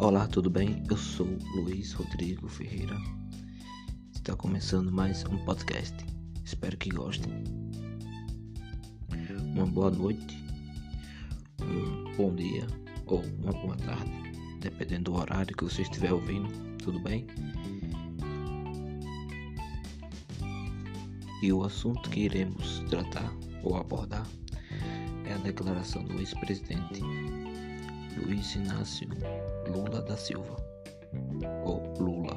Olá, tudo bem? Eu sou Luiz Rodrigo Ferreira. Está começando mais um podcast. Espero que gostem. Uma boa noite, um bom dia ou uma boa tarde, dependendo do horário que você estiver ouvindo. Tudo bem? E o assunto que iremos tratar ou abordar é a declaração do ex-presidente Luiz Inácio Lula da Silva, ou Lula,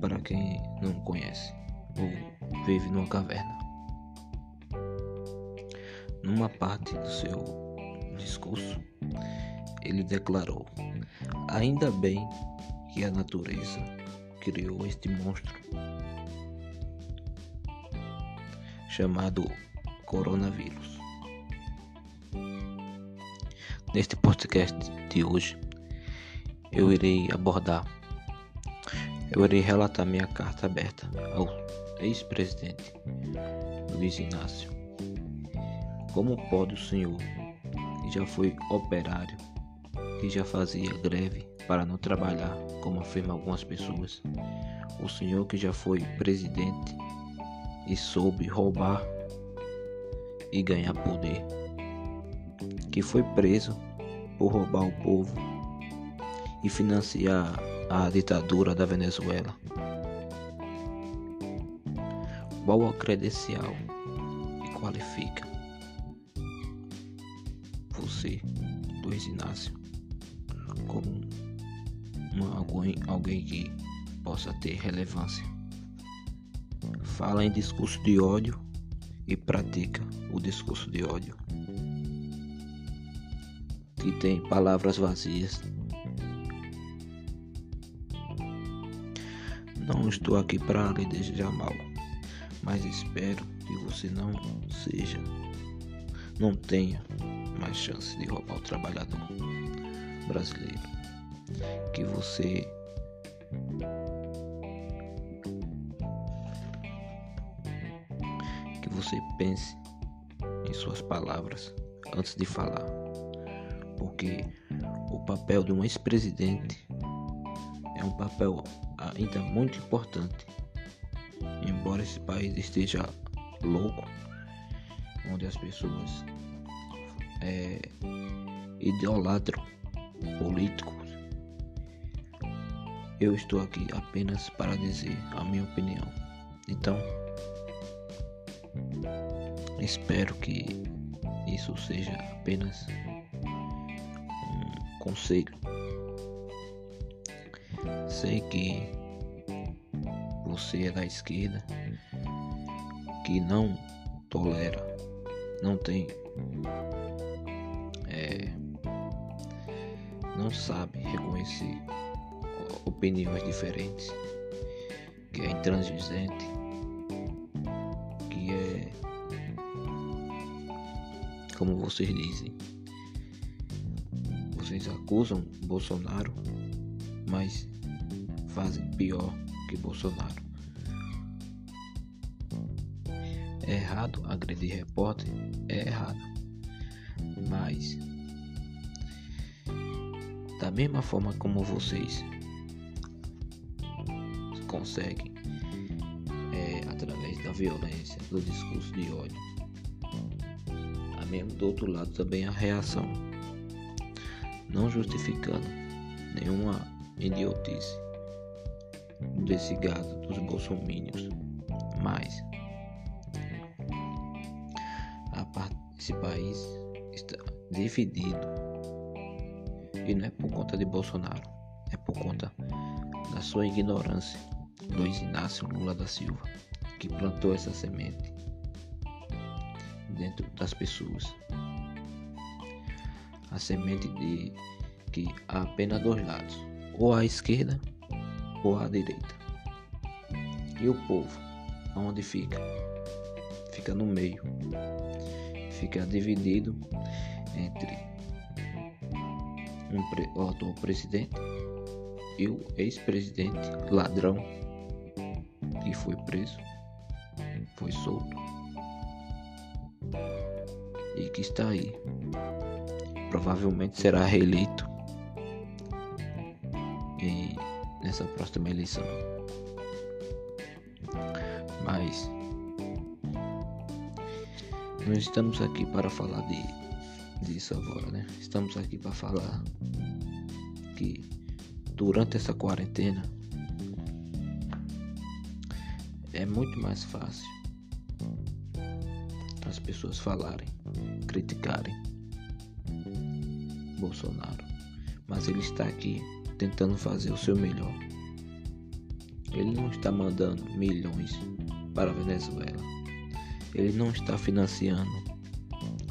para quem não conhece ou vive numa caverna. Numa parte do seu discurso, ele declarou: Ainda bem que a natureza criou este monstro chamado coronavírus. Neste podcast de hoje, eu irei abordar, eu irei relatar minha carta aberta ao ex-presidente Luiz Inácio. Como pode o senhor, que já foi operário, que já fazia greve para não trabalhar, como afirmam algumas pessoas, o senhor que já foi presidente e soube roubar e ganhar poder que foi preso por roubar o povo e financiar a ditadura da Venezuela. Qual a credencial que qualifica você, Luiz Inácio, como uma, alguém, alguém que possa ter relevância? Fala em discurso de ódio e pratica o discurso de ódio que tem palavras vazias. Não estou aqui para lhe desejar mal, mas espero que você não seja, não tenha mais chance de roubar o trabalhador brasileiro. Que você que você pense em suas palavras antes de falar porque o papel de um ex-presidente é um papel ainda muito importante. Embora esse país esteja louco, onde as pessoas é, idolatram políticos, eu estou aqui apenas para dizer a minha opinião. Então, espero que isso seja apenas conselho. Sei que você é da esquerda, que não tolera, não tem, é, não sabe reconhecer opiniões diferentes, que é intransigente, que é, como vocês dizem, vocês acusam Bolsonaro, mas fazem pior que Bolsonaro. É errado agredir repórter? É errado. Mas, da mesma forma como vocês conseguem, é, através da violência, do discurso de ódio, a mesmo do outro lado também a reação não justificando nenhuma idiotice desse gado dos bolsomínios, mas esse país está dividido e não é por conta de Bolsonaro, é por conta da sua ignorância, Luiz Inácio Lula da Silva, que plantou essa semente dentro das pessoas a semente de que há apenas dois lados, ou à esquerda ou à direita. E o povo, onde fica? Fica no meio. Fica dividido entre um, o atual presidente e o ex-presidente ladrão que foi preso, foi solto e que está aí provavelmente será reeleito nessa próxima eleição. Mas nós estamos aqui para falar de, disso agora, né? Estamos aqui para falar que durante essa quarentena é muito mais fácil as pessoas falarem, criticarem Bolsonaro, mas ele está aqui tentando fazer o seu melhor. Ele não está mandando milhões para a Venezuela. Ele não está financiando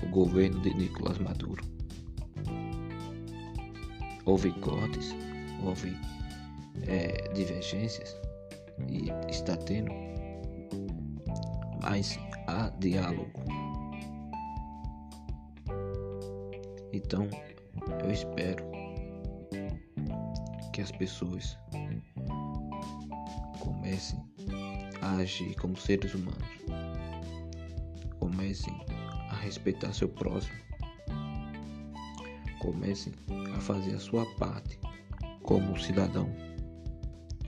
o governo de Nicolás Maduro. Houve cortes, houve é, divergências e está tendo, mas há diálogo. Então, eu espero que as pessoas comecem a agir como seres humanos, comecem a respeitar seu próximo, comecem a fazer a sua parte como cidadão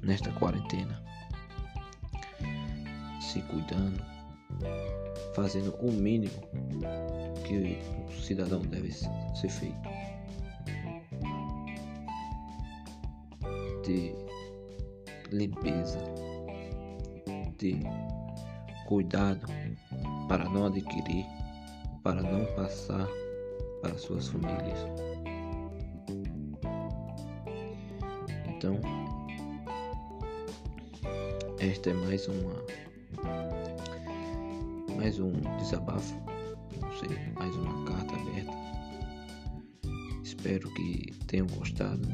nesta quarentena, se cuidando, fazendo o mínimo que o cidadão deve ser feito. De limpeza, de cuidado para não adquirir, para não passar para suas famílias. Então, esta é mais uma mais um desabafo, não sei, mais uma carta aberta. Espero que tenham gostado.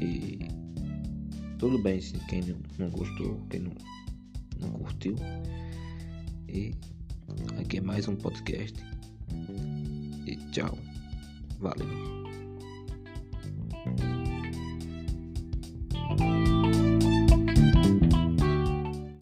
E tudo bem se quem não, gostou, quem não, não curtiu. E aqui é mais um podcast. E tchau. Valeu.